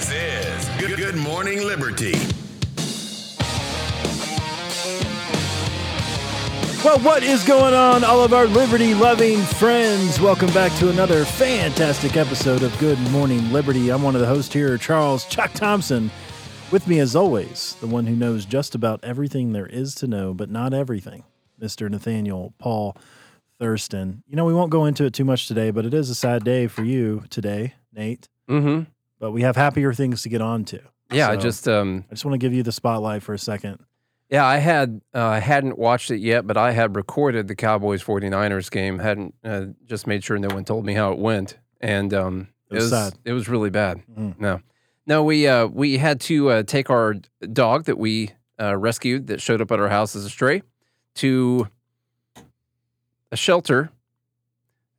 This is Good, Good Morning Liberty. Well, what is going on, all of our liberty loving friends? Welcome back to another fantastic episode of Good Morning Liberty. I'm one of the hosts here, Charles Chuck Thompson. With me, as always, the one who knows just about everything there is to know, but not everything, Mr. Nathaniel Paul Thurston. You know, we won't go into it too much today, but it is a sad day for you today, Nate. Mm-hmm. But we have happier things to get on to. Yeah, I just um I just want to give you the spotlight for a second. yeah, I had uh, I hadn't watched it yet, but I had recorded the Cowboys 49ers game, hadn't uh, just made sure no one told me how it went. And um It was sad. it was really bad. Mhm. No. No, we uh we had to uh, take our dog that we uh, rescued that showed up at our house as a stray to a shelter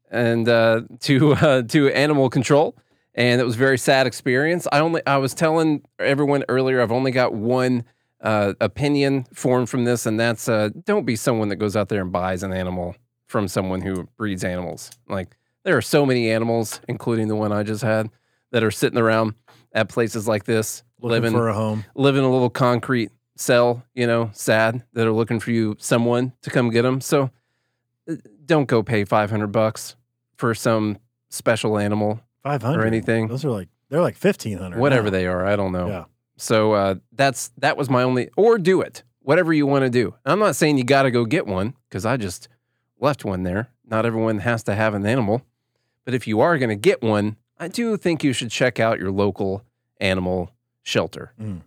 and uh, to uh, to animal control, and it was a very sad experience. I only I was telling everyone earlier I've only got one uh, opinion formed from this, and that's uh, don't be someone that goes out there and buys an animal from someone who breeds animals. Like there are so many animals, including the one I just had, that are sitting around at places like this, Looking living for a home. live in a little concrete cell, you know, sad that are looking for you, someone to come get them. So uh, don't go pay 500 bucks for some special animal, 500 or anything. Those are like, they're like 1500 whatever now. they are. I don't know. Yeah. So uh, that's, that was my only, or do it, whatever you want to do. I'm not saying you got to go get one because I just left one there. Not everyone has to have an animal. But if you are going to get one, I do think you should check out your local animal shelter. Mm.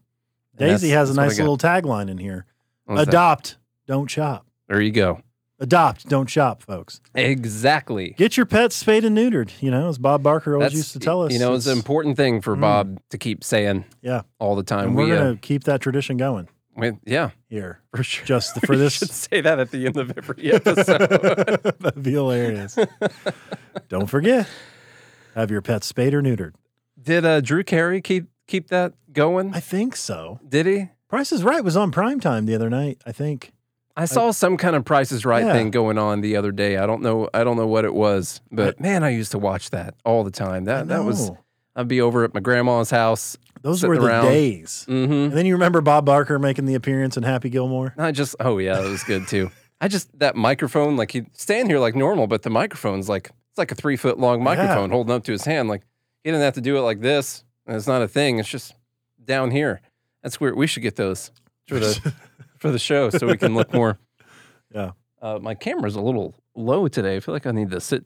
Daisy that's- has a that's what I nice little tagline in here What's that? Adopt, don't shop. There you go. Adopt, don't shop, folks. Exactly. Get your pets spayed and neutered, you know, as Bob Barker always That's- used to tell us. You know, it's an important thing for Mm. Bob to keep saying Yeah. all the time. And we're we, uh, going to keep that tradition going we- yeah, here. for sure. Just for this. should say that at the end of every episode. That'd be hilarious. don't forget, have your pets spayed or neutered. Did uh, Drew Carey keep keep that going? I think so. Did he? Price is Right was on prime time the other night, I think. I saw some kind of Price is Right Yeah. thing going on the other day. I don't know. I don't know what it was, but man, I used to watch that all the time. That that was. I'd be over at my grandma's house. Those were the around. days. Mm-hmm. And then you remember Bob Barker making the appearance in Happy Gilmore? I just, oh yeah, that was good too. I just that microphone, like he'd stand here like normal, but the microphone's like it's like a three foot long microphone holding up to his hand. Like he didn't have to do it like this. And it's not a thing. It's just down here. That's weird. We should get those for the for the show so we can look more. Yeah. Uh, my camera's a little low today. I feel like I need to sit.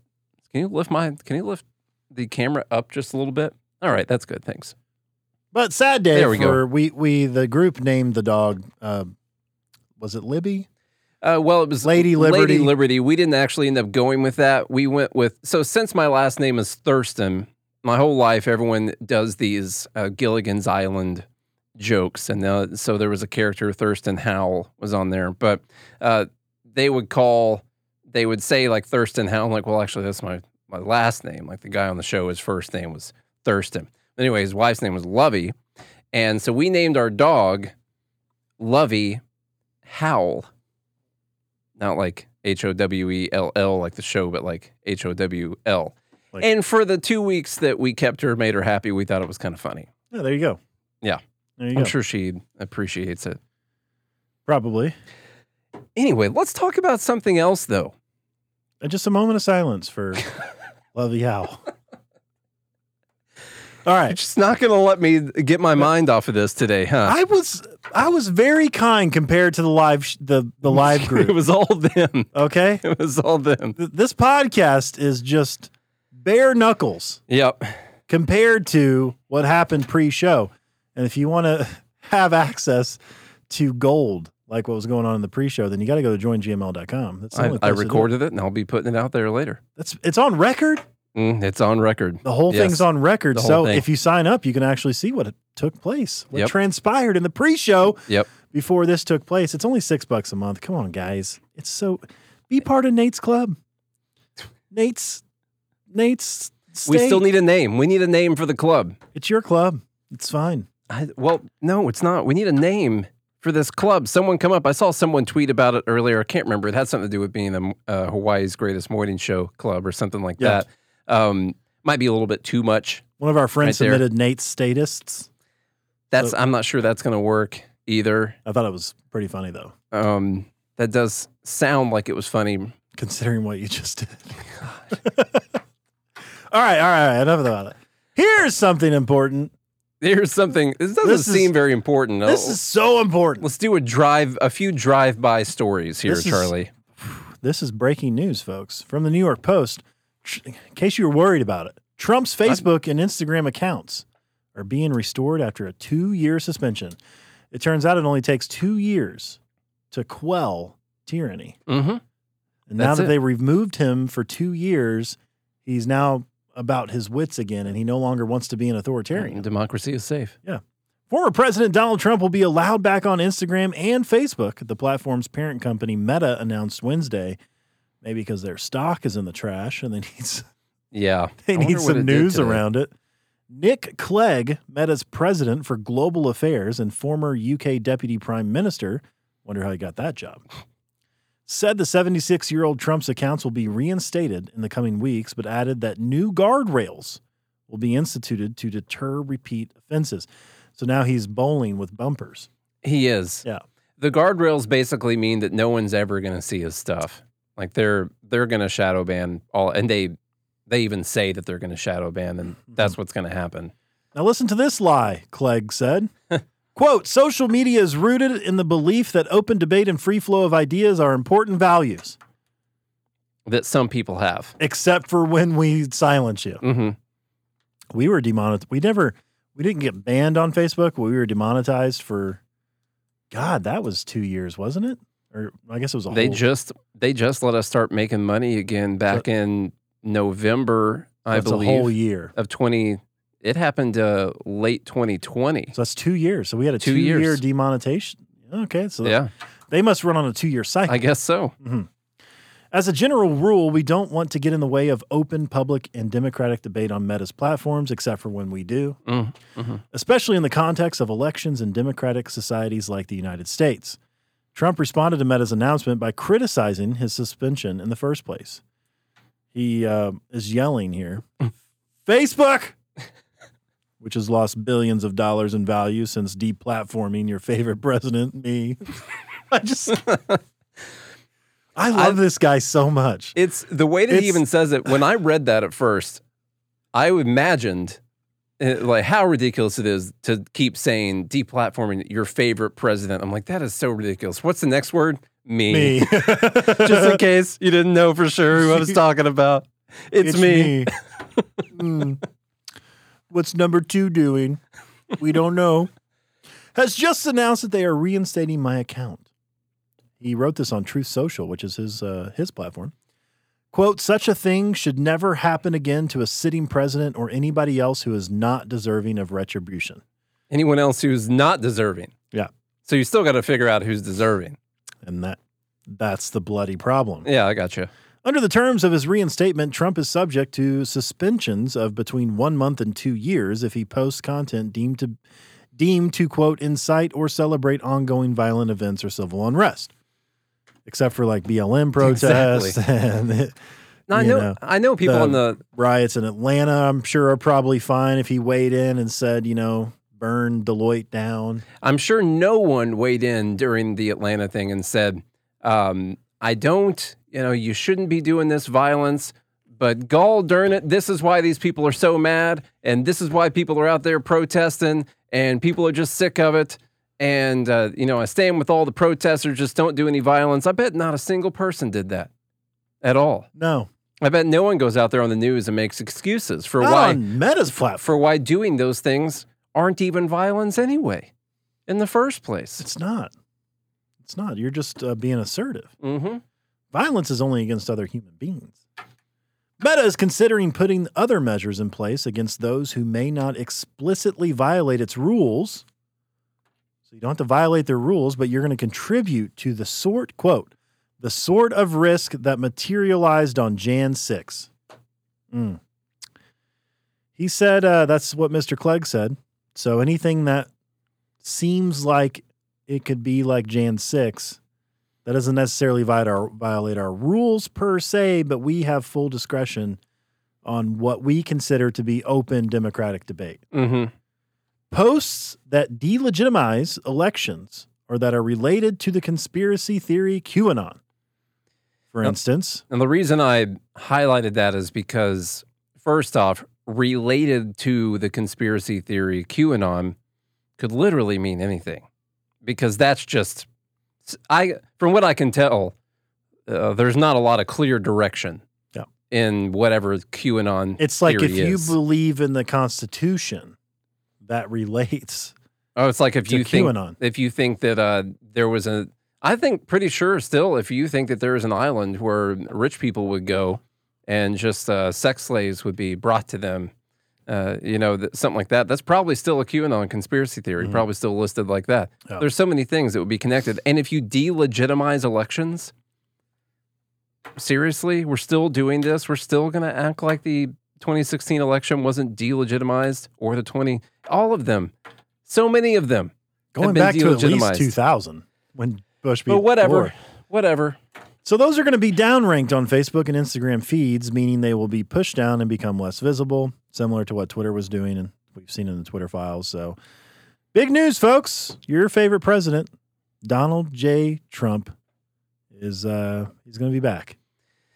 Can you lift my? Can you lift the camera up just a little bit? All right, that's good. Thanks. But sad day There we go. we we the group named the dog. Uh, was it Libby? Uh, well, it was Lady Liberty. Lady Liberty. We didn't actually end up going with that. We went with so since my last name is Thurston, my whole life everyone does these uh, Gilligan's Island jokes, and uh, so there was a character Thurston Howell was on there, but uh, they would call, they would say like Thurston Howell. Like, well, actually, that's my my last name. Like the guy on the show, his first name was Thurston. Anyway, his wife's name was Lovey, and so we named our dog Lovey Howell, not like H O W E L L like the show, but like H O W L. Like- And for the two weeks that we kept her, made her happy, we thought it was kind of funny. Yeah, there you go. Yeah. There you I'm go. sure she appreciates it. Probably. Anyway, let's talk about something else, though. And just a moment of silence for Lovey Howl. All right. You're just not going to let me get my mind off of this today, huh? I was I was very kind compared to the live sh- the the live group. it was all them. Okay, It was all them. Th- this podcast is just bare knuckles Yep. compared to what happened pre-show. And if you want to have access to gold like what was going on in the pre-show, then you got to go to joingml.com. That's I, I recorded it and I'll be putting it out there later. That's it's on record. Mm, it's on record. The whole Yes. thing's on record. So thing. if you sign up, you can actually see what it took place, what Yep. transpired in the pre-show Yep. before this took place. It's only six bucks a month. Come on, guys. It's so be part of Nate's club. Nate's Nate's We still need a name. We need a name for the club. it's your club. It's fine. I, well, no, it's not. We need a name for this club. Someone come up. I saw someone tweet about it earlier. I can't remember. It had something to do with being the uh, Hawaii's greatest morning show club or something like that. Um, might be a little bit too much. One of our friends Right there. submitted Nate's statists. That's. So- I'm not sure that's going to work either. I thought it was pretty funny though, Um, that does sound like it was funny. considering what you just did. all right, all right, all right. Enough about it. Here's something important. There's something. This doesn't This is- seem very important. This Oh, is so important. Let's do a drive, a few drive-by stories here, This is- Charlie. This is breaking news, folks, from the New York Post. In case you were worried about it, Trump's Facebook and Instagram accounts are being restored after a two year suspension. It turns out it only takes two years to quell tyranny. Mm-hmm. And now That's that it. they removed him for two years, he's now about his wits again and he no longer wants to be an authoritarian. Democracy is safe. Yeah. Former President Donald Trump will be allowed back on Instagram and Facebook. The platform's parent company, Meta, announced Wednesday, maybe because their stock is in the trash and they need, s- Yeah, they need some news around it. Nick Clegg, Meta's president for global affairs and former UK deputy prime minister, wonder how he got that job, said the 76 year old Trump's accounts will be reinstated in the coming weeks, but added that new guardrails will be instituted to deter repeat offenses. So now he's bowling with bumpers. He is. Yeah. The guardrails basically mean that no one's ever going to see his stuff. Like they're they're going to shadow ban all, and they they even say that they're going to shadow ban, and Mm-hmm. that's what's going to happen. Now listen to this lie, Clegg said. Quote, social media is rooted in the belief that open debate and free flow of ideas are important values, That some people have. except for when we silence you. hmm We were demonetized. We never, we didn't get banned on Facebook. We were demonetized for, God, that was two years, wasn't it? Or I guess it was a They whole, just they just let us start making money again back in November, I that's a whole year. of twenty. It happened uh, late 2020. So that's two years. So we had a Two two year demonetization. Okay. So yeah, they must run on a two year cycle. I guess so. As a general rule, we don't want to get in the way of open, public, and democratic debate on Meta's platforms, except for when we do, Mm, mhm. especially in the context of elections in democratic societies like the United States. Trump responded to Meta's announcement by criticizing his suspension in the first place. He uh, is yelling here Facebook, which has lost billions of dollars in value since deplatforming your favorite president, me. I just. I love this guy so much. It's the way that It's- he even says it. When I read that at first, I imagined uh, like how ridiculous it is to keep saying deplatforming your favorite president. I'm like, that is so ridiculous. What's the next word? Me. Me. Just in case you didn't know for sure who I was talking about. It's, me. Mm. What's number two doing? We don't know. Has just announced that they are reinstating my account. He wrote this on Truth Social, which is his uh, his platform. Quote, such a thing should never happen again to a sitting president or anybody else who is not deserving of retribution. Anyone else who's not deserving. Yeah. So you still got to figure out who's deserving. And that that's the bloody problem. Yeah, I got you. Under the terms of his reinstatement, Trump is subject to suspensions of between one month and two years if he posts content deemed to deemed to quote incite or celebrate ongoing violent events or civil unrest. Except for like BLM protests and No, I know, know, I know people the- in the riots in Atlanta, I'm sure are probably fine if he weighed in and said, you know, burn Deloitte down. I'm sure no one weighed in during the Atlanta thing and said, um, I don't, you know, you shouldn't be doing this violence, but gall darn it, this is why these people are so mad, and this is why people are out there protesting, and people are just sick of it. And, uh, you know, I stand with all the protesters, just don't do any violence. I bet not a single person did that at all. No. I bet no one goes out there on the news and makes excuses for Not why Meta's platform. for why doing those things aren't even violence anyway in the first place. It's not. It's not. You're just uh, being assertive. Mm-hmm. Violence is only against other human beings. Meta is considering putting other measures in place against those who may not explicitly violate its rules. So you don't have to violate their rules, but you're going to contribute to the sort, quote, the sort of risk that materialized on Jan 6. Mm. He said uh, that's what Mr. Clegg said. So anything that seems like it could be like Jan 6, that doesn't necessarily violate our, violate our rules per se, but we have full discretion on what we consider to be open democratic debate. Mm-hmm. Posts that delegitimize elections or that are related to the conspiracy theory QAnon. For Yep. instance, And the reason I highlighted that is because, first off, related to the conspiracy theory QAnon could literally mean anything, because that's just I. From what I can tell, uh, there's not a lot of clear direction. Yeah. In whatever QAnon, it's like if theory you believe in the Constitution, that relates oh, it's like if you think QAnon. if you think that uh, there was a, I think pretty sure still, if you think that there is an island where rich people would go and just uh, sex slaves would be brought to them, uh, you know, th- something like that, that's probably still a QAnon conspiracy theory, Mhm. probably still listed like that. Yeah. There's so many things that would be connected. And if you delegitimize elections, seriously, we're still doing this. We're still going to act like the 2016 election wasn't delegitimized or the 20, all of them. So many of them. Going back to at least 2000 when Bush beat But whatever, Gore. whatever. So those are going to be downranked on Facebook and Instagram feeds, meaning they will be pushed down and become less visible, similar to what Twitter was doing and we've seen in the Twitter files. So big news, folks. Your favorite president, Donald J. Trump, is uh he's going to be back.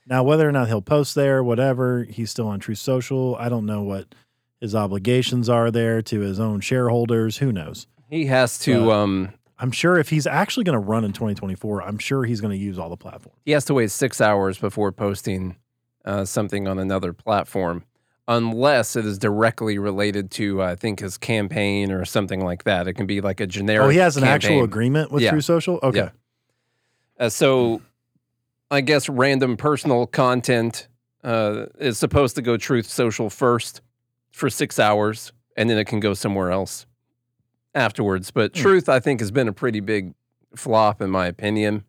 Now, whether or not he'll post there, whatever, he's still on Truth Social. I don't know what his obligations are there to his own shareholders. Who knows? He has to. Um, I'm sure if he's actually going to run in 2024, I'm sure he's going to use all the platforms. he has to wait six hours before posting uh, something on another platform, unless it is directly related to, I think, his campaign or something like that. It can be like a generic. Oh, he has an actual agreement with Yeah. Truth Social. Okay, Yeah. Uh, so, I guess random personal content uh, is supposed to go Truth Social first for six hours, and then it can go somewhere else afterwards. But Hmm. Truth, I think, has been a pretty big flop in my opinion.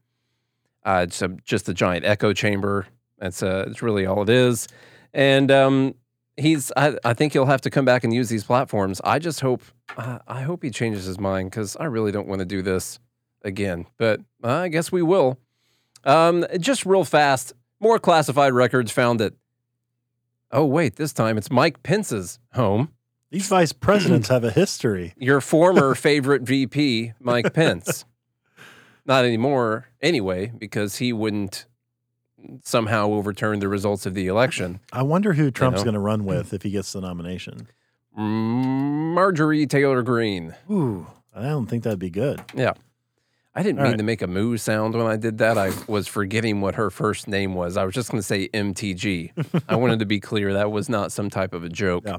Uh, it's a, just a giant echo chamber. That's uh, it's really all it is. And um, he's, I, I think he'll have to come back and use these platforms. I just hope, uh, I hope he changes his mind because I really don't want to do this again. But uh, I guess we will. Um, just real fast, more classified records found that. Oh wait, this time it's Mike Pence's home. These vice presidents have a history. Your former favorite VP, Mike Pence. Not anymore, anyway, because he wouldn't somehow overturn the results of the election. I wonder who Trump's know. going to run with if he gets the nomination. Marjorie Taylor Greene. Ooh, I don't think that'd be good. Yeah. I didn't All mean right. to make a moo sound when I did that. I was forgetting what her first name was. I was just going to say MTG. I wanted to be clear that was not some type of a joke. Yeah.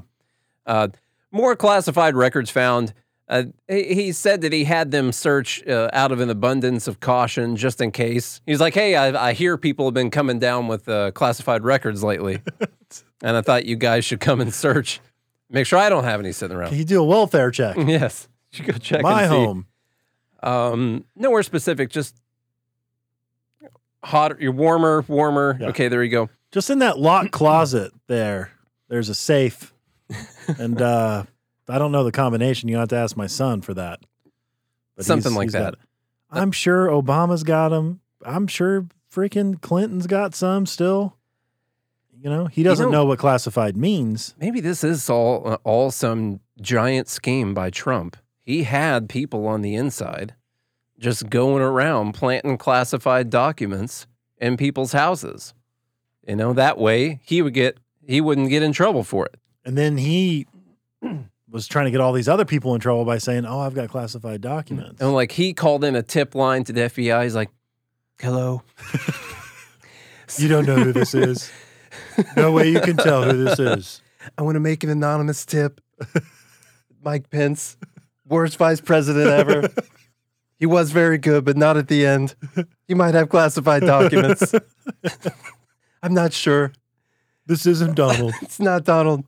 Uh, more classified records found. Uh, he, he said that he had them search uh, out of an abundance of caution just in case. He's like, hey, I, I hear people have been coming down with uh, classified records lately. and I thought you guys should come and search. Make sure I don't have any sitting around." Can you do a welfare check? yes. You go check My home. Um, nowhere specific, just hotter, you're warmer, warmer. Yeah. Okay, there you go. Just in that locked closet there, there's a safe. And uh, I don't know the combination. You have to ask my son for that. But Something he's- like he's that. I'm sure Obama's got them. I'm sure freaking Clinton's got some still. You know, he doesn't know- know what classified means. Maybe this is all uh, all some giant scheme by Trump. He had people on the inside just going around planting classified documents in people's houses. You know, that way he would get he wouldn't get in trouble for it. And then he was trying to get all these other people in trouble by saying, "Oh, I've got classified documents." And like he called in a tip line to the FBI. He's like, "Hello, You don't know who this is. No way you can tell who this is. I want to make an anonymous tip. Mike Pence, worst vice president ever. He was very good, but not at the end. He might have classified documents. I'm not sure. This isn't Donald. It's not Donald,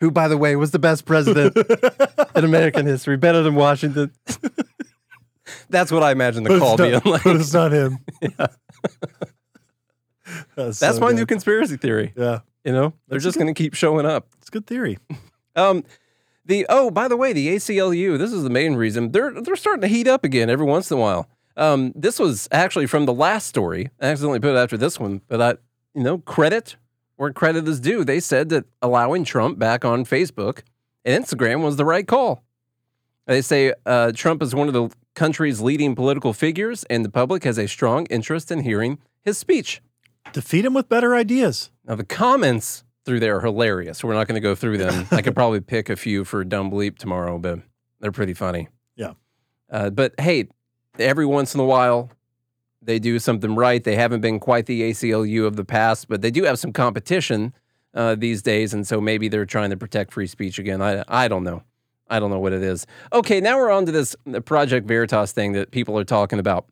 who, by the way, was the best president in American history, better than Washington. That's what I imagine the call being like. but it's not him. That's, That's so my good. new conspiracy theory. Yeah, You know, they're That's just going to keep showing up. it's a good theory. Um, the oh, by the way, the ACLU. This is the main reason they're they're starting to heat up again every once in a while. Um, this was actually from the last story. I accidentally put it after this one, but I, you know, credit where credit is due. They said that allowing Trump back on Facebook and Instagram was the right call. They say uh, Trump is one of the country's leading political figures, and the public has a strong interest in hearing his speech. Defeat him with better ideas. Now the comments through there are hilarious. We're not going to go through them. I could probably pick a few for dumb bleep tomorrow, but they're pretty funny. Yeah. Uh, but hey, every once in a while, they do something right. They haven't been quite the ACLU of the past, but they do have some competition uh, these days, and so maybe they're trying to protect free speech again. I I don't know. I don't know what it is. Okay, now we're on to this Project Veritas thing that people are talking about.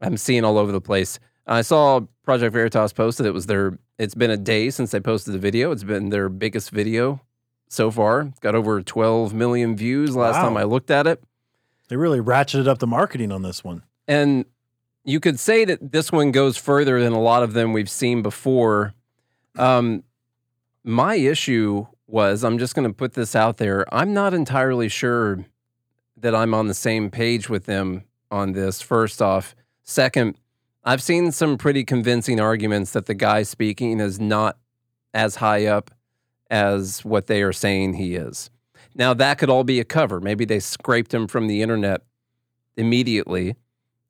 I'm seeing all over the place. I saw Project Veritas posted it was their it's been a day since they posted the video. It's been their biggest video so far. Got over 12 million views last Wow. time I looked at it. They really ratcheted up the marketing on this one. And you could say that this one goes further than a lot of them we've seen before. Um, my issue was I'm just going to put this out there. I'm not entirely sure that I'm on the same page with them on this, first off. Second, I've seen some pretty convincing arguments that the guy speaking is not as high up as what they are saying he is. Now, that could all be a cover. Maybe they scraped him from the internet immediately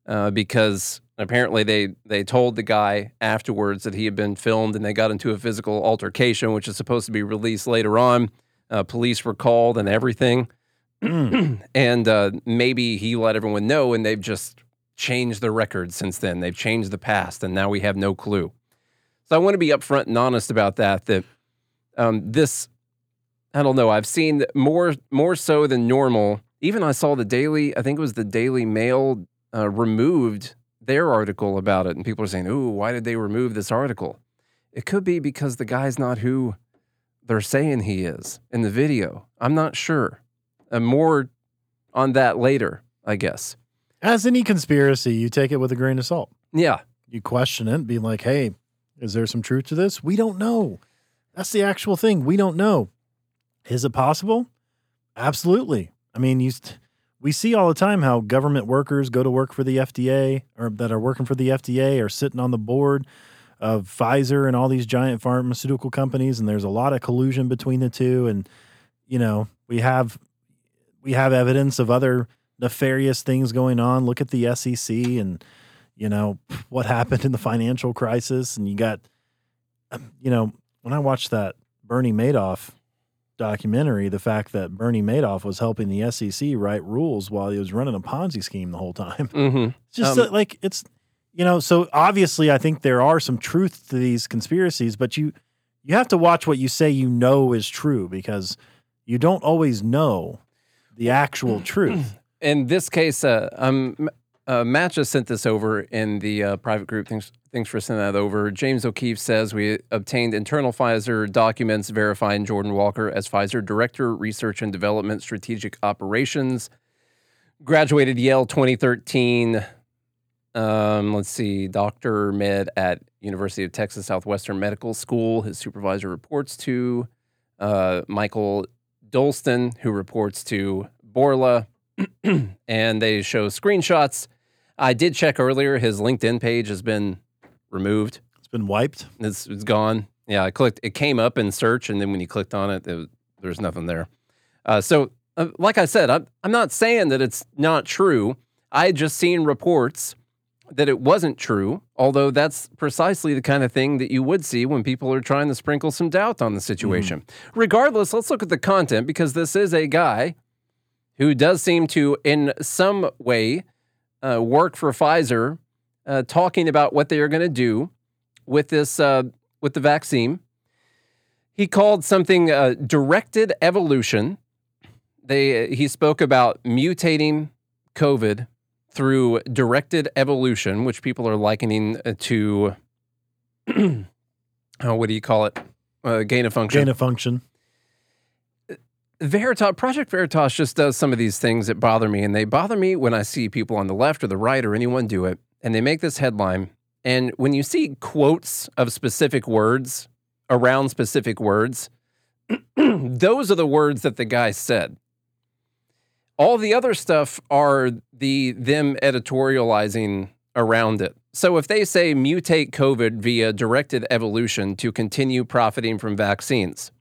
uh, because apparently they they told the guy afterwards that he had been filmed and they got into a physical altercation, which is supposed to be released later on. Uh, police were called and everything, and uh, maybe he let everyone know, and they've just changed the record since then. They've changed the past, and now we have no clue. So I want to be upfront and honest about that. That um, this, I don't know. I've seen more more so than normal. Even I saw the Daily. I think it was the Daily Mail uh, removed their article about it, and people are saying, "Ooh, why did they remove this article?" It could be because the guy's not who they're saying he is in the video. I'm not sure. Uh, more on that later, I guess. As any conspiracy, you take it with a grain of salt. Yeah, You question it, be like, hey, is there some truth to this? We don't know. That's the actual thing. We don't know. Is it possible? Absolutely. I mean, you st- we see all the time how government workers go to work for the FDA or that are working for the FDA or sitting on the board of Pfizer and all these giant pharmaceutical companies and there's a lot of collusion between the two and you know, we have we have evidence of other nefarious things going on. Look at the SEC and you know what happened in the financial crisis and you got um, you know when i watched that bernie madoff documentary the fact that bernie madoff was helping the sec write rules while he was running a ponzi scheme the whole time. Hmm just Um, like it's you know so obviously i think there are some truth to these conspiracies but you you have to watch what you say you know is true because you don't always know the actual truth. In this case, uh, um, uh, Matt just sent this over in the uh, private group. Thanks, thanks for sending that over. James O'Keefe says we obtained internal Pfizer documents verifying Jordan Walker as Pfizer Director, Research and Development, Strategic Operations. Graduated Yale 2013. Um, let's see, Doctor Med at University of Texas Southwestern Medical School. His supervisor reports to uh, Michael Dolsten, who reports to Bourla and they show screenshots. I did check earlier. His LinkedIn page has been removed. it's been wiped It's, it's gone. Yeah, I clicked. It came up in search, and then when you clicked on it, it there's nothing there. Uh, so, uh, like I said, I'm, I'm not saying that it's not true. I had just seen reports that it wasn't true, although that's precisely the kind of thing that you would see when people are trying to sprinkle some doubt on the situation. Regardless, let's look at the content because this is a guy who does seem to, in some way, uh, work for Pfizer, uh, talking about what they are going to do with this uh, with the vaccine. He called something uh, directed evolution. They he spoke about mutating COVID through directed evolution, which people are likening uh, to, oh, what do you call it? Gain of function. Gain of function. Veritas, Project Veritas just does some of these things that bother me, and they bother me when I see people on the left or the right or anyone do it, and they make this headline. And when you see quotes of specific words around specific words, those are the words that the guy said. All the other stuff are the them editorializing around it. So if they say mutate COVID via directed evolution to continue profiting from vaccines,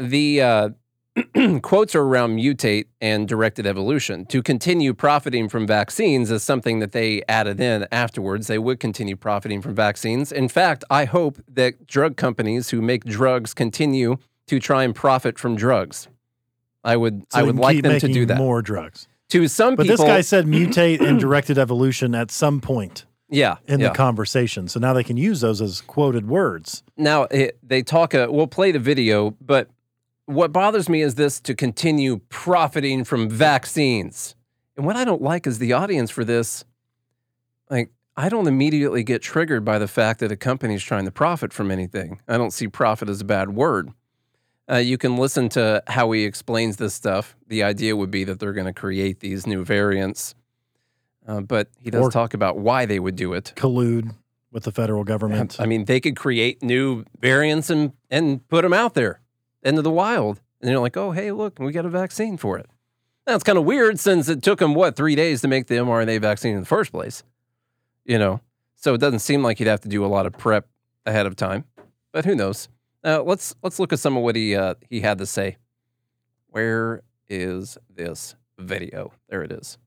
the uh, quotes are around mutate and directed evolution. To continue profiting from vaccines is something that they added in afterwards. They would continue profiting from vaccines. In fact, I hope that drug companies who make drugs continue to try and profit from drugs. I would So I would like them to do that. More drugs. To some But people, this guy said mutate and directed evolution at some point yeah, in yeah. the conversation. So now they can use those as quoted words. Now it, they talk. Uh, we'll play the video, but what bothers me is this: to continue profiting from vaccines. And what I don't like is the audience for this. Like, I don't immediately get triggered by the fact that a company is trying to profit from anything. I don't see profit as a bad word. Uh, you can listen to how he explains this stuff. The idea would be that they're going to create these new variants, uh, but he does Or- talk about why they would do it. Collude with the federal government. I mean, they could create new variants and and put them out there into the wild, and you're like, oh, hey, look, we got a vaccine for it. That's kind of weird since it took them what three days to make the mRNA vaccine in the first place. You know, so it doesn't seem like you'd have to do a lot of prep ahead of time, but who knows? Uh, let's let's look at some of what he uh, he had to say. Where is this video? There it is.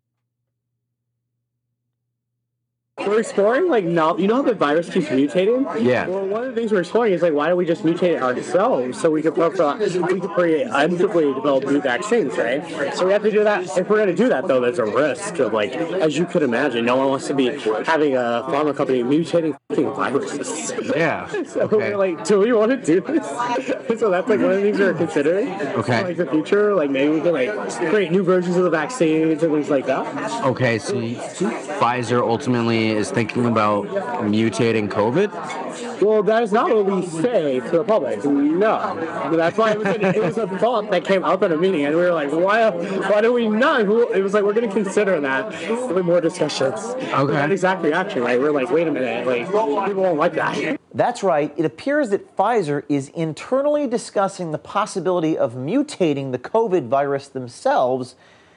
We're exploring like no, you know how the virus keeps mutating. Yeah. Well, one of the things we're exploring is like why don't we just mutate it ourselves so we could profile, we could create untypically develop new vaccines, right? So we have to do that. If we're going to do that, though, there's a risk of like, as you could imagine, no one wants to be having a pharma company mutating viruses. Yeah. So Okay. we're like, do we want to do this? so that's like one of the things we're considering. Okay. For, like the future, like maybe we can like create new versions of the vaccines and things like that. Okay, so Pfizer ultimately is thinking about mutating COVID. Well, that is not what we say to the public. No, that's why it was, a, it was a thought that came up at a meeting, and we were like, why? Why do we not? It was like we're going to consider that with more discussions. Okay. That exact reaction, right? We're like, wait a minute, like people won't like that. That's right. It appears that Pfizer is internally discussing the possibility of mutating the COVID virus themselves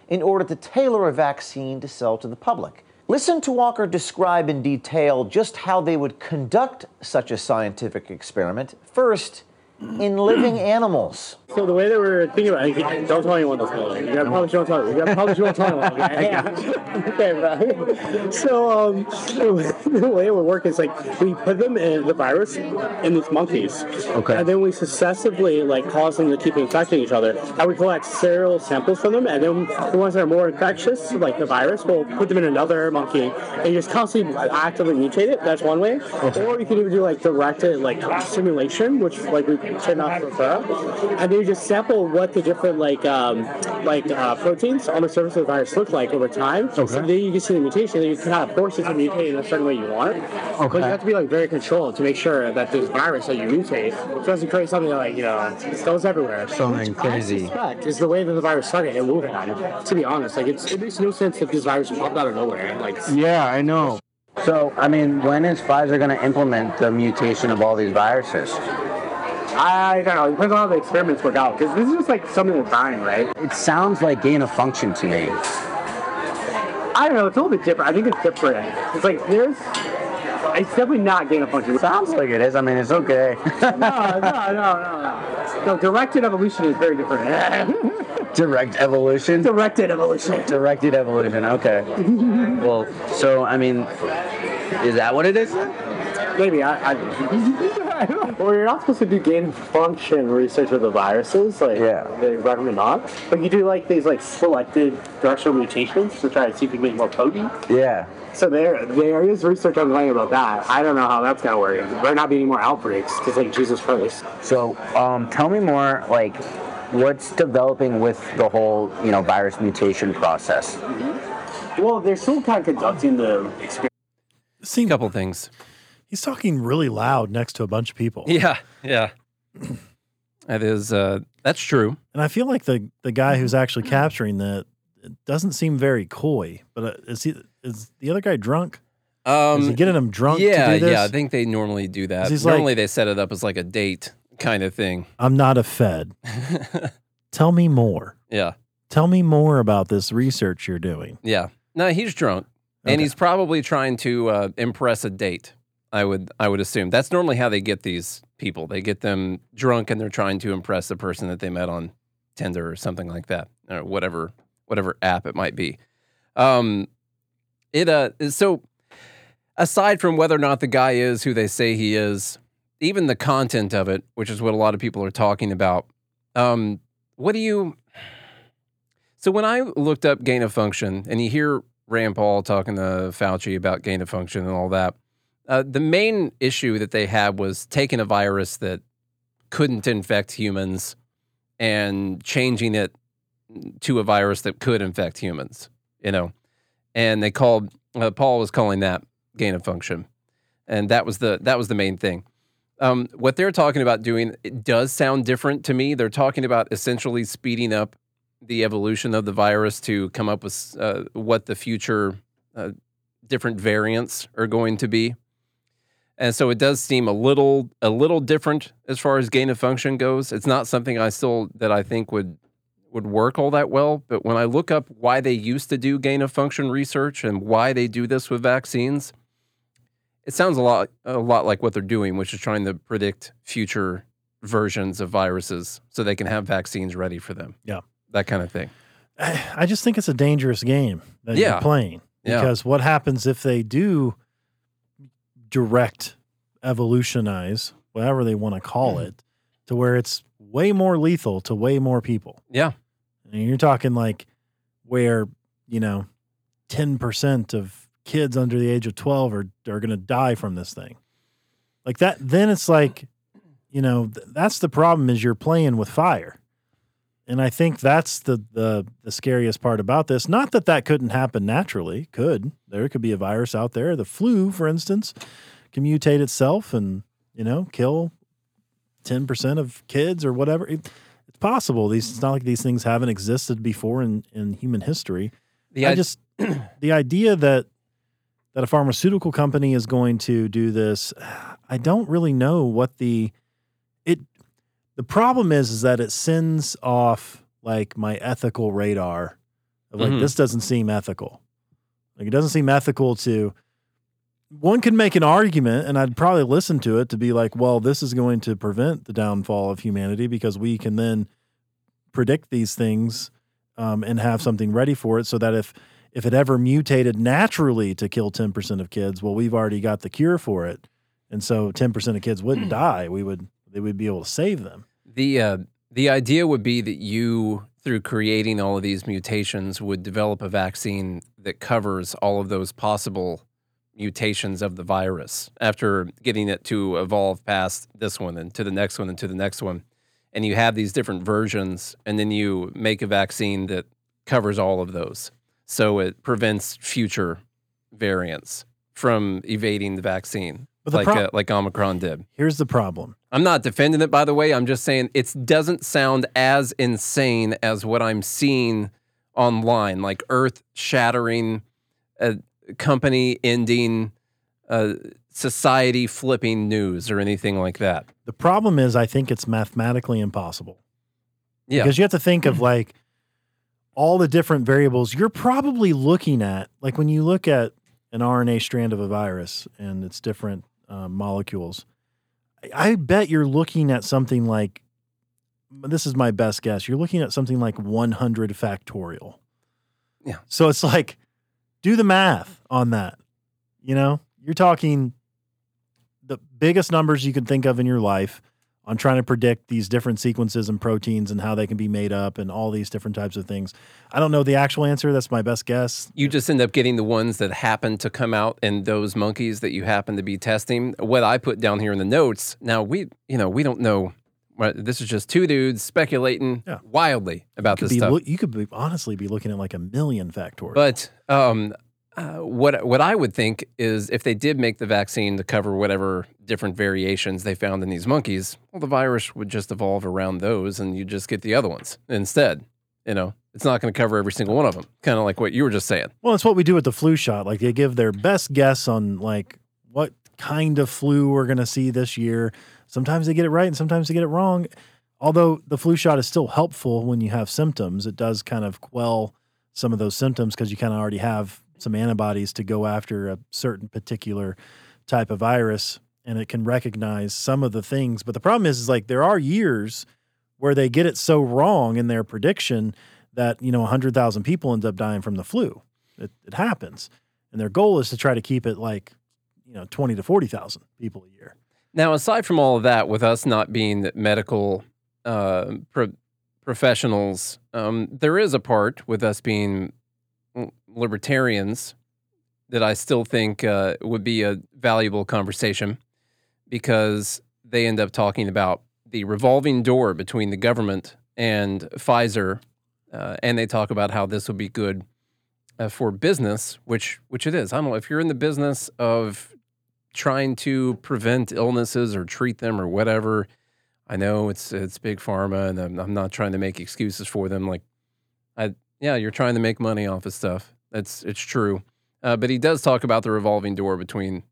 in order to tailor a vaccine to sell to the public. Listen to Walker describe in detail just how they would conduct such a scientific experiment. First, in living animals. So the way that we're thinking about it, don't tell anyone this. You gotta probably don't tell. You gotta probably don't tell anyone. Okay, okay. So um, the way it would work is like we put them in the virus in these monkeys. Okay. And then we successively like cause them to keep infecting each other. And we collect serial samples from them, and then the ones that are more infectious, like the virus, we'll put them in another monkey and you just constantly actively mutate it. That's one way. Or you can even do like directed like simulation, which like we tend not to prefer. And then you just sample what the different like um, like uh, proteins on the surface of the virus look like over time. So then you can see the mutation, and you can kind of force it to mutate in a certain way you want. Okay. But you have to be like very controlled to make sure that this virus that you mutate doesn't create something that like you know goes everywhere. Something crazy. Fact is the way that the virus started and moving on. To be honest, like it's, it makes no sense if this virus popped out of nowhere. Like Yeah, I know. So, I mean, when is Pfizer going to implement the mutation of all these viruses? I don't know. It depends on how the experiments work out. Because this is just like something that's dying, right? It sounds like gain of function to me. I don't know. It's a little bit different. I think it's different. It's like there's. It's definitely not gain of function. Sounds like it is. I mean, it's okay. no, no, no, no, no. No, directed evolution is very different. Direct evolution? directed evolution. Directed evolution, okay. well, so, I mean, is that what it is? Maybe I. I well, you're not supposed to do gain function research with the viruses. Like, Yeah. they recommend not. But you do like these like selected directional mutations to try to see if you can make more potent. Yeah. So there, there is research ongoing about that. I don't know how that's gonna work. There might not be any more outbreaks because like Jesus Christ. So, um, tell me more, like, what's developing with the whole, you know, virus mutation process? Well, they're still kind of conducting the experiment. Seems couple things. He's talking really loud next to a bunch of people. Yeah, yeah. That is uh that's true. And I feel like the the guy who's actually capturing that doesn't seem very coy. But uh, is he is the other guy drunk? Um is he getting him drunk yeah, to do this? yeah, I think they normally do that. Normally like- they set it up as like a date kind of thing. I'm not a Fed. Tell me more. Yeah. Tell me more about this research you're doing. Yeah. No, he's drunk. And he's probably trying to uh, impress a date. I would I would assume. That's normally how they get these people. They get them drunk and they're trying to impress the person that they met on Tinder or something like that. Or whatever whatever app it might be. Um it uh so aside from whether or not the guy is who they say he is, even the content of it, which is what a lot of people are talking about. Um, what do you? So when I looked up gain of function, and you hear Rand Paul talking to Fauci about gain of function and all that, uh, the main issue that they had was taking a virus that couldn't infect humans and changing it to a virus that could infect humans. You know, and they called uh, Paul was calling that gain of function, and that was the that was the main thing. Um, what they're talking about doing it does sound different to me. They're talking about essentially speeding up the evolution of the virus to come up with uh, what the future uh, different variants are going to be. And so it does seem a little a little different as far as gain of function goes. It's not something I still that I think would would work all that well. But when I look up why they used to do gain of function research and why they do this with vaccines, it sounds a lot a lot like what they're doing, which is trying to predict future versions of viruses so they can have vaccines ready for them. Yeah. That kind of thing. I just think it's a dangerous game that Yeah. you're playing Yeah. because what happens if they do direct evolutionize, whatever they want to call Mm. it, to where it's way more lethal to way more people? Yeah. And you're talking like where, you know, 10% of kids under the age of 12 are, are going to die from this thing. Like that, then it's like, you know, th- that's the problem is you're playing with fire. And I think that's the, the the scariest part about this. Not that that couldn't happen naturally. Could there could be a virus out there, the flu, for instance, can mutate itself and you know kill ten percent of kids or whatever. It- it's possible. These it's not like these things haven't existed before in in human history. The I just the idea that that a pharmaceutical company is going to do this, I don't really know what the the problem is is that it sends off like my ethical radar of like Mhm. this doesn't seem ethical. Like it doesn't seem ethical to one can make an argument and I'd probably listen to it to be like, well, this is going to prevent the downfall of humanity because we can then predict these things um, and have something ready for it so that if if it ever mutated naturally to kill 10% of kids, well, we've already got the cure for it. And so 10% of kids wouldn't die. We would they would be able to save them. The uh, the idea would be that you, through creating all of these mutations, would develop a vaccine that covers all of those possible mutations of the virus after getting it to evolve past this one and to the next one and to the next one. And you have these different versions, and then you make a vaccine that covers all of those. So it prevents future variants from evading the vaccine, like, pro- uh, like Omicron did. Here's the problem. I'm not defending it, by the way. I'm just saying it doesn't sound as insane as what I'm seeing online, like earth shattering, uh, company ending, uh, society flipping news or anything like that. The problem is I think it's mathematically impossible. Yeah. Because you have to think of like all the different variables you're probably looking at. Like when you look at an RNA strand of a virus and its different uh, molecules, I, I bet you're looking at something like this is my best guess. You're looking at something like 100 factorial. Yeah. So it's like, do the math on that. You know, you're talking the biggest numbers you can think of in your life on trying to predict these different sequences and proteins and how they can be made up and all these different types of things. I don't know the actual answer. That's my best guess. You just end up getting the ones that happen to come out in those monkeys that you happen to be testing. What I put down here in the notes, now we, you know, we don't know This is just two dudes speculating Yeah. wildly about this be stuff. you could be, honestly be looking at like a million factors. But um, uh, what what I would think is if they did make the vaccine to cover whatever different variations they found in these monkeys, well, the virus would just evolve around those, and you just get the other ones instead. You know, it's not going to cover every single one of them. Kind of like what you were just saying. Well, it's what we do with the flu shot. Like they give their best guess on like what kind of flu we're going to see this year. Sometimes they get it right and sometimes they get it wrong. Although the flu shot is still helpful when you have symptoms, it does kind of quell some of those symptoms because you kind of already have some antibodies to go after a certain particular type of virus and it can recognize some of the things. But the problem is, is like there are years where they get it so wrong in their prediction that, you know, 100,000 people end up dying from the flu. It, it happens. And their goal is to try to keep it like, you know, 20 to 40,000 people a year. Now, aside from all of that, with us not being medical uh, pro- professionals, um, there is a part with us being libertarians that I still think uh, would be a valuable conversation because they end up talking about the revolving door between the government and Pfizer, uh, and they talk about how this would be good uh, for business, which which it is. I don't know if you're in the business of trying to prevent illnesses or treat them or whatever. I know it's it's big pharma, and I'm, I'm not trying to make excuses for them. Like, I yeah, you're trying to make money off of stuff. That's it's true. Uh, but he does talk about the revolving door between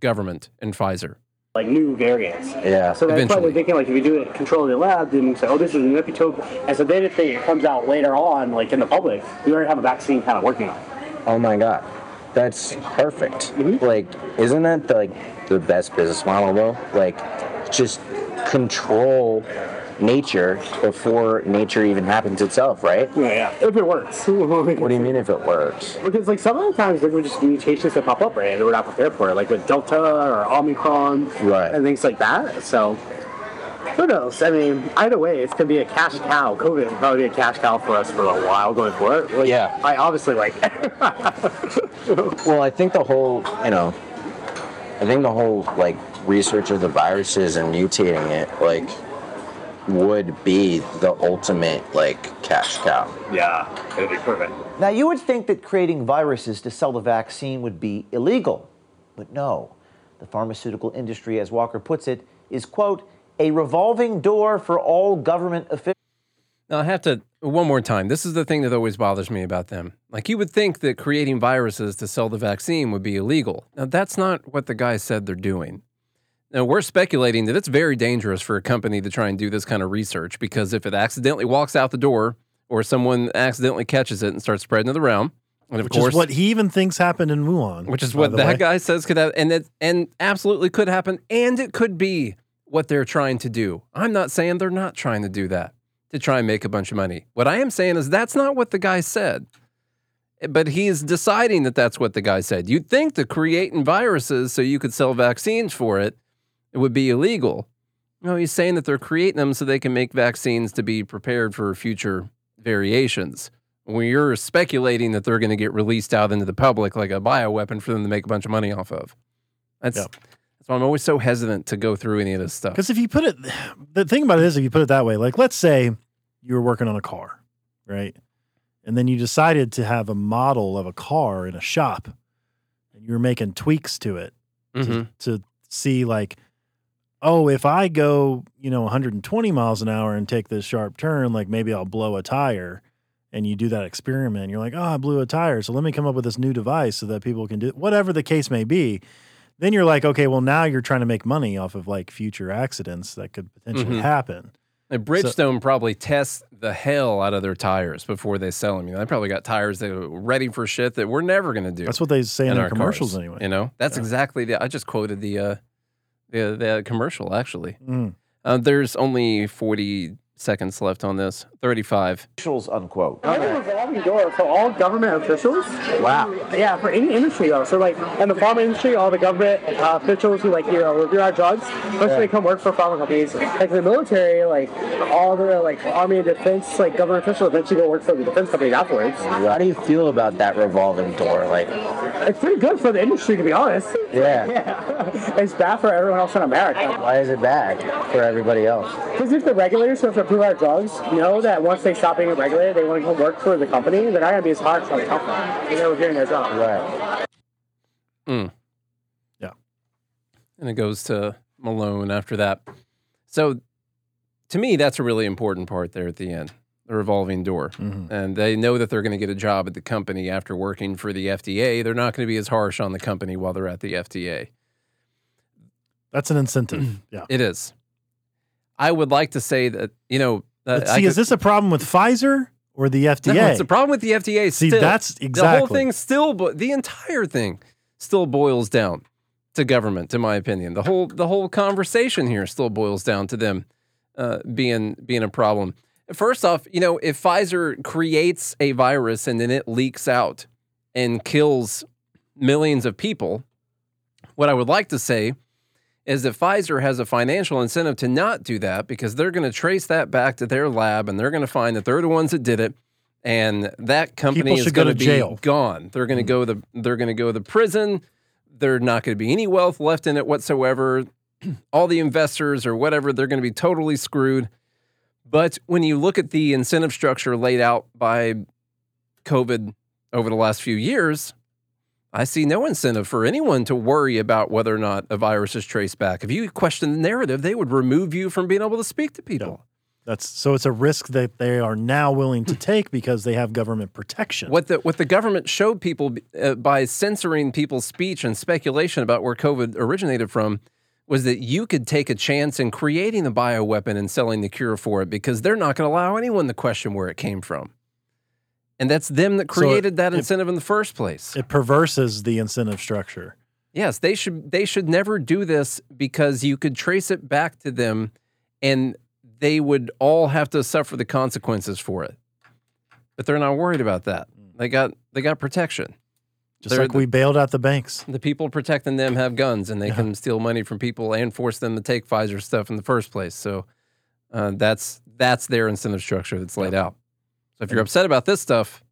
government and Pfizer. like new variants. Yeah. So that's why Eventually. they're thinking like if you do it control in the lab, then you say, oh, this is an epitope. And so then if they, it comes out later on, like in the public, you already have a vaccine kind of working on. it. Oh my god, that's perfect. Like, isn't that the, like the best business model though? Like, just control nature before nature even happens itself, right? Yeah, yeah. If it works. What do you mean if it works? Because like some of the times there were just mutations that pop up, right? And we're not prepared for it, like with Delta or Omicron, Right. and things like that. So who knows? I mean, either way, it's gonna be a cash cow. COVID will probably be a cash cow for us for a while going forward. Like, Yeah. I obviously like. Well, I think the whole, you know, I think the whole like research of the viruses and mutating it, like, would be the ultimate like cash cow. yeah, it'd be perfect. Now, you would think that creating viruses to sell the vaccine would be illegal, but no. The pharmaceutical industry, as Walker puts it, is, quote, a revolving door for all government officials. Now I have to one more time. This is the thing that always bothers me about them. Like you would think that creating viruses to sell the vaccine would be illegal. Now that's not what the guy said they're doing. Now we're speculating that it's very dangerous for a company to try and do this kind of research because if it accidentally walks out the door or someone accidentally catches it and starts spreading it around, and of Which course is what he even thinks happened in Wuhan. which is what that way. guy says could have, and it and absolutely could happen, and it could be what they're trying to do. I'm not saying they're not trying to do that to try and make a bunch of money. What I am saying is that's not what the guy said, but he's deciding that that's what the guy said. You'd think that creating viruses so you could sell vaccines for it, it would be illegal. No, he's saying that they're creating them so they can make vaccines to be prepared for future variations. When you're speculating that they're going to get released out into the public like a bioweapon for them to make a bunch of money off of. That's Yep. that's why I'm always so hesitant to go through any of this stuff. Because if you put it, the thing about it is, if you put it that way, like let's say you were working on a car, right? And then you decided to have a model of a car in a shop and you were making tweaks to it Mhm. to, to see, like, oh, if I go, you know, 120 miles an hour and take this sharp turn, like maybe I'll blow a tire. And you do that experiment, you're like, oh, I blew a tire. So let me come up with this new device so that people can do whatever the case may be then you're like, okay, well now you're trying to make money off of like future accidents that could potentially Mhm. happen. And Bridgestone probably tests the hell out of their tires before they sell them. You know, they probably got tires that are ready for shit that we're never going to do. That's what they say in, in their our commercials cars, anyway. You know, that's Yeah. exactly the. I just quoted the uh, the the commercial actually. Mm. Uh, there's only 40 seconds left on this. 35. Officials, unquote. I think a revolving door for all government officials. Wow. Yeah, for any industry though. So like in the pharma industry, all the government uh, officials who like you know review our drugs, most of they come work for pharma companies. Like the military, like all the like army and defense, like government officials eventually go work for the defense companies afterwards. How do you feel about that revolving door? Like, It's pretty good for the industry to be honest. Yeah. Yeah. it's bad for everyone else in America. Why is it bad for everybody else? Because if the regulators who have to approve our drugs know that once they stop being regulated, they want to go work for the company, they're not going to be as harsh on the company. And they were doing their job. Right. Mm. Yeah. And it goes to Malone after that. So to me, that's a really important part there at the end, the revolving door. Mhm. And they know that they're going to get a job at the company after working for the FDA. They're not going to be as harsh on the company while they're at the FDA. That's an incentive. yeah. It is. I would like to say that, you know, uh, But see, is this a problem with Pfizer or the FDA? No, it's a problem with the FDA. See, still. that's exactly the whole thing. Still, bo- the entire thing still boils down to government, in my opinion. The whole the whole conversation here still boils down to them uh, being being a problem. First off, you know, if Pfizer creates a virus and then it leaks out and kills millions of people, what I would like to say is that Pfizer has a financial incentive to not do that because they're going to trace that back to their lab and they're going to find that they're the ones that did it and that company is going to be jail. Gone. They're going hmm. to go the they're going to go to the prison. There's not going to be any wealth left in it whatsoever. All the investors or whatever, they're going to be totally screwed. But when you look at the incentive structure laid out by COVID over the last few years, I see no incentive for anyone to worry about whether or not a virus is traced back. If you question the narrative, they would remove you from being able to speak to people. That's so it's a risk that they are now willing to take because they have government protection. What the what the government showed people uh, by censoring people's speech and speculation about where COVID originated from was that you could take a chance in creating a bioweapon and selling the cure for it because they're not going to allow anyone to question where it came from. And that's them that So it- created that it- incentive in the first place. It perverses the incentive structure. Yes, they should they should never do this because you could trace it back to them and they would all have to suffer the consequences for it. But they're not worried about that. They got they got protection. Just They're like we bailed out the banks. The people protecting them have guns and they can steal money from people and force them to take Pfizer stuff in the first place. So uh, that's that's their incentive structure that's laid out. So if you're upset about this stuff,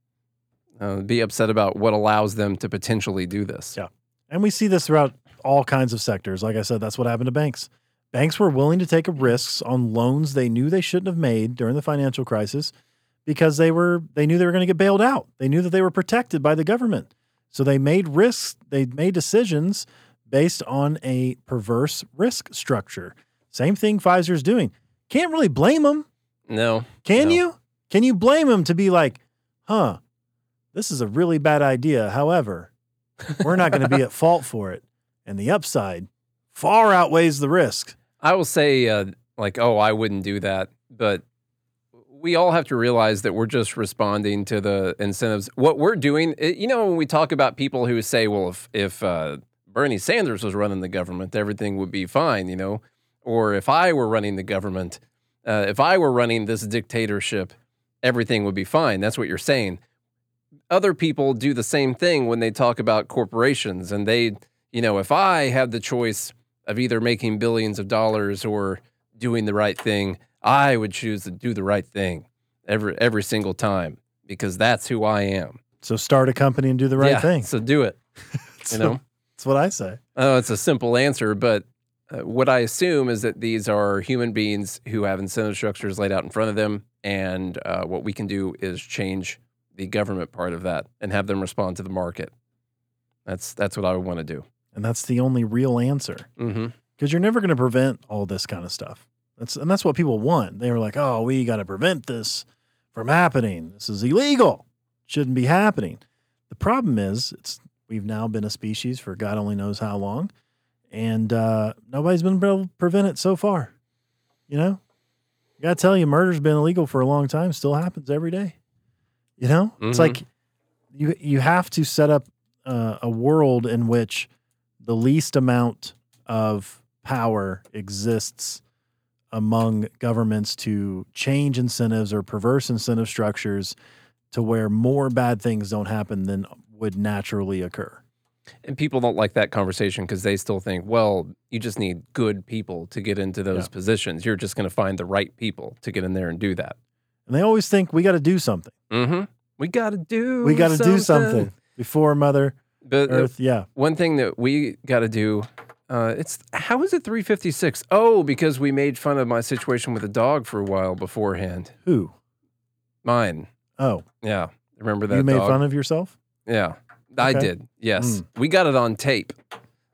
uh, be upset about what allows them to potentially do this. Yeah. And we see this throughout all kinds of sectors. Like I said, that's what happened to banks. Banks were willing to take risks on loans they knew they shouldn't have made during the financial crisis because they were they knew they were going to get bailed out. They knew that they were protected by the government. So they made risks, they made decisions based on a perverse risk structure. Same thing Pfizer's doing. Can't really blame them. No. Can no. you? Can you blame him to be like, huh, this is a really bad idea. However, we're not going to be at fault for it. And the upside far outweighs the risk. I will say, uh, like, oh, I wouldn't do that. But we all have to realize that we're just responding to the incentives. What we're doing, it- you know, when we talk about people who say, well, if, if uh, Bernie Sanders was running the government, everything would be fine, you know, or if I were running the government, uh, if I were running this dictatorship, everything would be fine. That's what you're saying. Other people do the same thing when they talk about corporations and they, you know, if I had the choice of either making billions of dollars or doing the right thing, I would choose to do the right thing every every single time because that's who I am. So start a company and do the right Yeah, thing. So do it. You know, That's what I say. oh, it's a simple answer, but uh, what I assume is that these are human beings who have incentive structures laid out in front of them, and uh, what we can do is change the government part of that and have them respond to the market. That's that's what I would want to do. And that's the only real answer because you're never going to prevent all this kind of stuff. That's and that's what people want. They were like, "Oh, we got to prevent this from happening. This is illegal. Shouldn't be happening." The problem is, it's we've now been a species for God only knows how long, and uh, nobody's been able to prevent it so far. You know, I got to tell you, murder's been illegal for a long time. Still happens every day. You know, it's Mhm. like you you have to set up uh, a world in which the least amount of power exists among governments to change incentives or perverse incentive structures to where more bad things don't happen than would naturally occur. And people don't like that conversation because they still think, well, you just need good people to get into those Yeah. positions. You're just going to find the right people to get in there and do that. And they always think we got to do something. Mm-hmm. We got to do. We got to do something before mother. But Earth, yeah. one thing that we got to do, uh, it's how is it 356? Oh, because we made fun of my situation with a dog for a while beforehand. Who? Mine. Oh, Yeah. Remember that you made dog? fun of yourself? Yeah, I Okay. did. Yes, Mm. we got it on tape.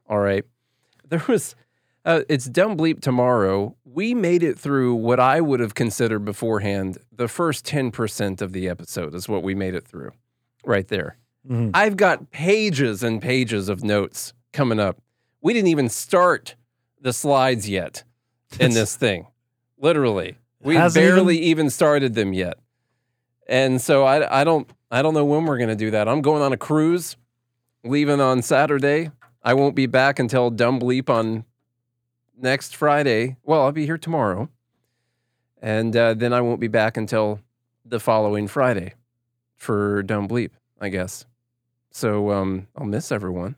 All right. There was, uh, it's dumb bleep tomorrow. We made it through what I would have considered beforehand the first 10% of the episode is what we made it through right there. Mhm. I've got pages and pages of notes coming up. We didn't even start the slides yet in this thing. Literally. We barely even started them yet. And so I, I don't I don't know when we're gonna do that. I'm going on a cruise, leaving on Saturday. I won't be back until Dumb Bleep on next Friday. Well, I'll be here tomorrow, and uh, then I won't be back until the following Friday for Dumb Bleep, I guess. So um, I'll miss everyone.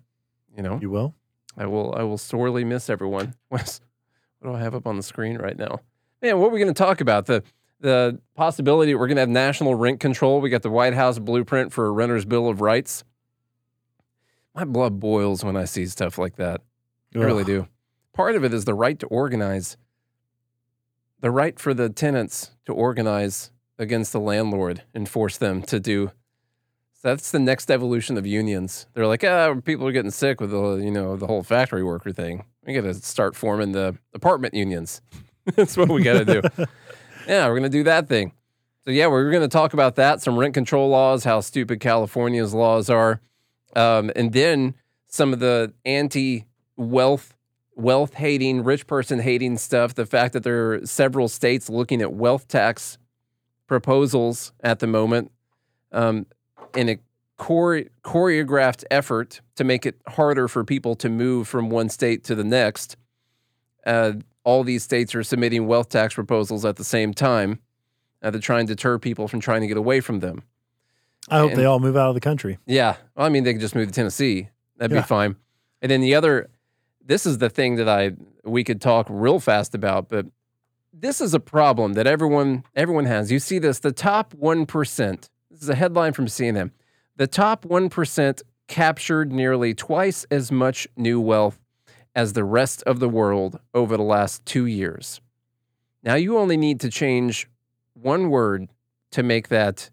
You know, You will? I will I will sorely miss everyone. What's, what do I have up on the screen right now? Man, what are we going to talk about? The the possibility we're going to have national rent control. We got the White House blueprint for a renter's bill of rights. My blood boils when I see stuff like that. I really do. Part of it is the right to organize. The right for the tenants to organize against the landlord and force them to do. So that's the next evolution of unions. They're like, ah, people are getting sick with the you know the whole factory worker thing. We got to start forming the apartment unions. that's what we got to do. yeah, we're gonna do that thing. So yeah, we're gonna talk about that. Some rent control laws, how stupid California's laws are, um, and then some of the anti wealth wealth hating, rich person hating stuff. The fact that there are several states looking at wealth tax proposals at the moment um, in a chore- choreographed effort to make it harder for people to move from one state to the next. Uh, all these states are submitting wealth tax proposals at the same time uh, to try and deter people from trying to get away from them. I hope they all move out of the country. Yeah. Well, I mean, they could just move to Tennessee. That'd Yeah. be fine. And then the other, this is the thing that I we could talk real fast about, but this is a problem that everyone everyone has. You see this, the top one percent. This is a headline from CNN. The top one percent captured nearly twice as much new wealth as the rest of the world over the last two years. Now you only need to change one word to make that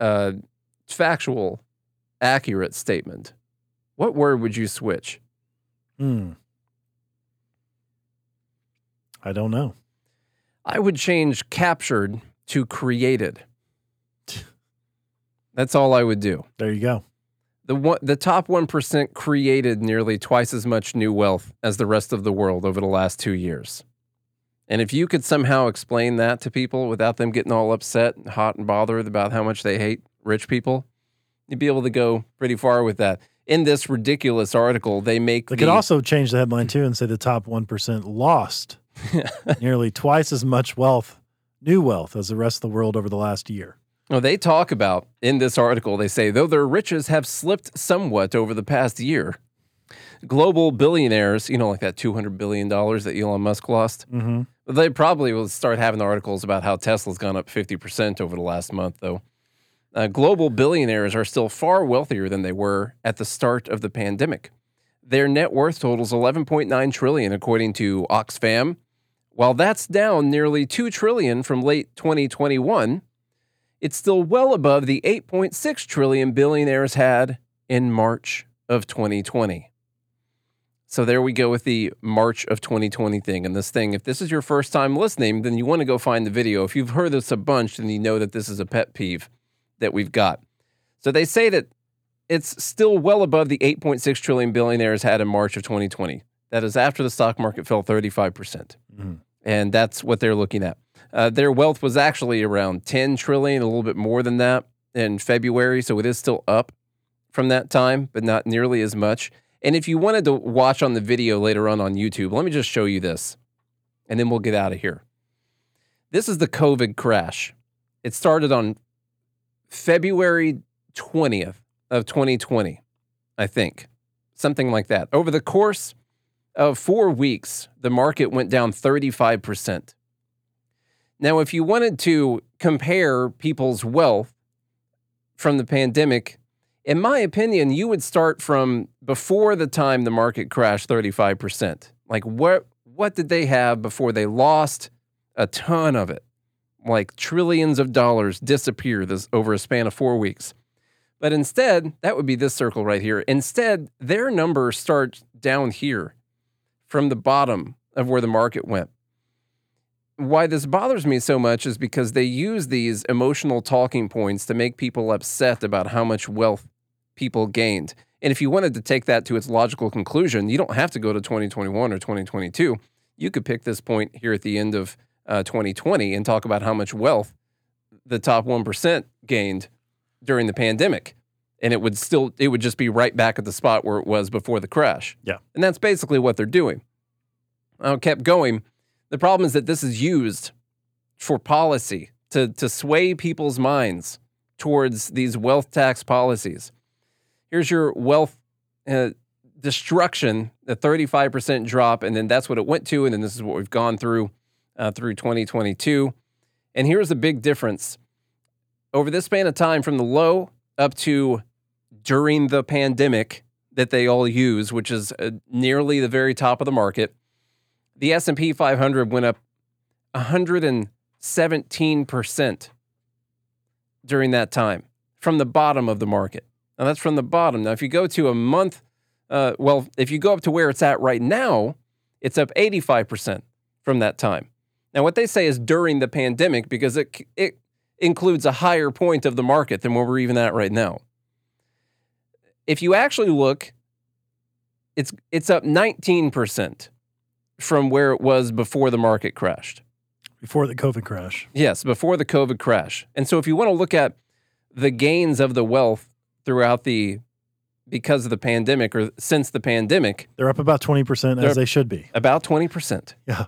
uh, factual, accurate statement. What word would you switch? Hmm. I don't know. I would change captured to created. That's all I would do. There you go. The one, the top 1% created nearly twice as much new wealth as the rest of the world over the last 2 years. And if you could somehow explain that to people without them getting all upset and hot and bothered about how much they hate rich people, you'd be able to go pretty far with that. In this ridiculous article, they make They the, could also change the headline too and say the top 1% lost nearly twice as much wealth, new wealth, as the rest of the world over the last year. Well, they talk about in this article, they say, though their riches have slipped somewhat over the past year, global billionaires, you know, like that $200 billion that Elon Musk lost, Mm-hmm. they probably will start having articles about how Tesla's gone up 50% over the last month, though. Uh, global billionaires are still far wealthier than they were at the start of the pandemic. Their net worth totals 11.9 trillion, according to Oxfam. While that's down nearly 2 trillion from late 2021, it's still well above the 8.6 trillion billionaires had in March of 2020. So there we go with the March of 2020 thing. And this thing, if this is your first time listening, then you want to go find the video. If you've heard this a bunch, then you know that this is a pet peeve that we've got. So they say that it's still well above the 8.6 trillion billionaires had in March of 2020. That is after the stock market fell 35%. percent Mhm. And that's what they're looking at. Uh, their wealth was actually around 10 trillion, a little bit more than that in February. So it is still up from that time, but not nearly as much. And if you wanted to watch on the video later on on YouTube, let me just show you this and then we'll get out of here. This is the COVID crash. It started on February 20th of 2020, I think. Something like that. Over the course of 4 weeks, the market went down 35%. Now, if you wanted to compare people's wealth from the pandemic, In my opinion, you would start from before the time the market crashed 35%. Like what what did they have before they lost a ton of it? Like trillions of dollars disappear this over a span of 4 weeks. But instead, that would be this circle right here. Instead, their number starts down here from the bottom of where the market went. Why this bothers me so much is because they use these emotional talking points to make people upset about how much wealth people gained. And if you wanted to take that to its logical conclusion, you don't have to go to 2021 or 2022. You could pick this point here at the end of uh, 2020 and talk about how much wealth the top 1% gained during the pandemic. And it would still, it would just be right back at the spot where it was before the crash. Yeah. And that's basically what they're doing. I kept going. The problem is that this is used for policy to, to sway people's minds towards these wealth tax policies. Here's your wealth uh, destruction, the 35% drop, and then that's what it went to. And then this is what we've gone through uh, through 2022. And here's the big difference over this span of time from the low up to during the pandemic that they all use, which is uh, nearly the very top of the market, the S&P 500 went up 117% during that time from the bottom of the market. Now that's from the bottom. Now if you go to a month uh, well, if you go up to where it's at right now, it's up 85% from that time. Now what they say is during the pandemic because it it includes a higher point of the market than where we're even at right now. If you actually look, it's it's up 19% from where it was before the market crashed. Before the COVID crash. Yes, before the COVID crash. And so if you want to look at the gains of the wealth throughout the because of the pandemic or since the pandemic, They're up about 20% They're- as they should be. about 20%. Yeah.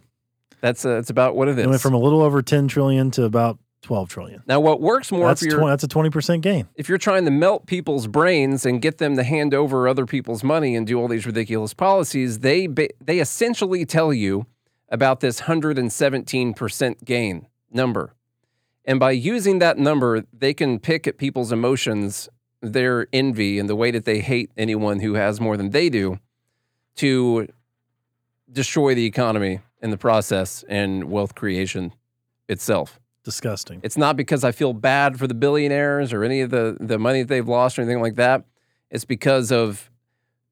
That's uh, that's about what it went from a little over 10 trillion to about 12 trillion. now what works more That's, if you're 20, that's a 20% gain. if you're trying to melt people's brains and get them to hand over other people's money and do all these ridiculous policies, they they essentially tell you about this 117% gain number. And by using that number, they can pick at people's emotions, their envy and the way that they hate anyone who has more than they do to destroy the economy in the process and wealth creation itself. Disgusting. It's not because I feel bad for the billionaires or any of the, the money that they've lost or anything like that. It's because of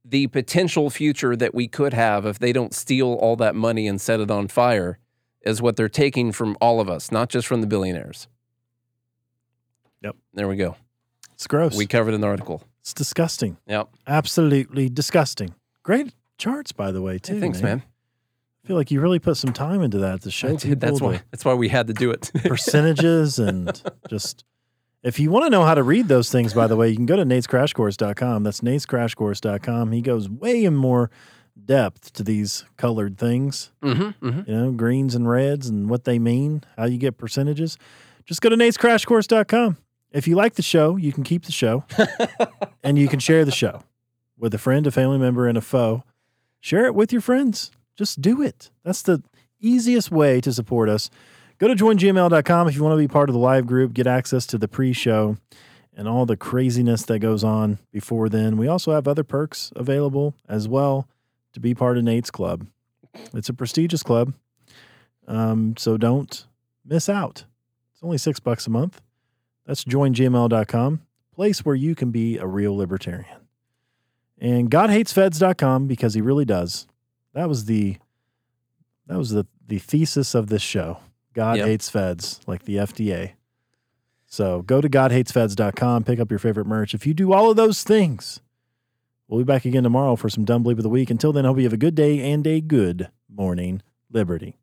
the potential future that we could have if they don't steal all that money and set it on fire, is what they're taking from all of us, not just from the billionaires. Yep. There we go. It's gross. We covered an article. it's disgusting. Yep. Absolutely disgusting. Great charts, by the way, too. Hey, thanks, man. I feel like you really put some time into that to show I people did. That's why. That's why we had to do it. percentages and just. If you want to know how to read those things, by the way, you can go to natescrashcourse.com. That's natescrashcourse.com. He goes way in more depth to these colored things, mm-hmm, mm-hmm. you know, greens and reds and what they mean, how you get percentages. Just go to natescrashcourse.com. If you like the show, you can keep the show and you can share the show with a friend, a family member, and a foe. Share it with your friends. Just do it. That's the easiest way to support us. Go to joingml.com if you want to be part of the live group, get access to the pre show and all the craziness that goes on before then. We also have other perks available as well to be part of Nate's Club. It's a prestigious club. Um, so don't miss out. It's only six bucks a month. That's joingml.com, place where you can be a real libertarian. And GodHatesFeds.com because he really does. That was the that was the the thesis of this show. God Yep. hates feds, like the FDA. So go to GodHatesFeds.com, pick up your favorite merch. If you do all of those things, we'll be back again tomorrow for some dumb bleep of the week. Until then, I hope you have a good day and a good morning, Liberty.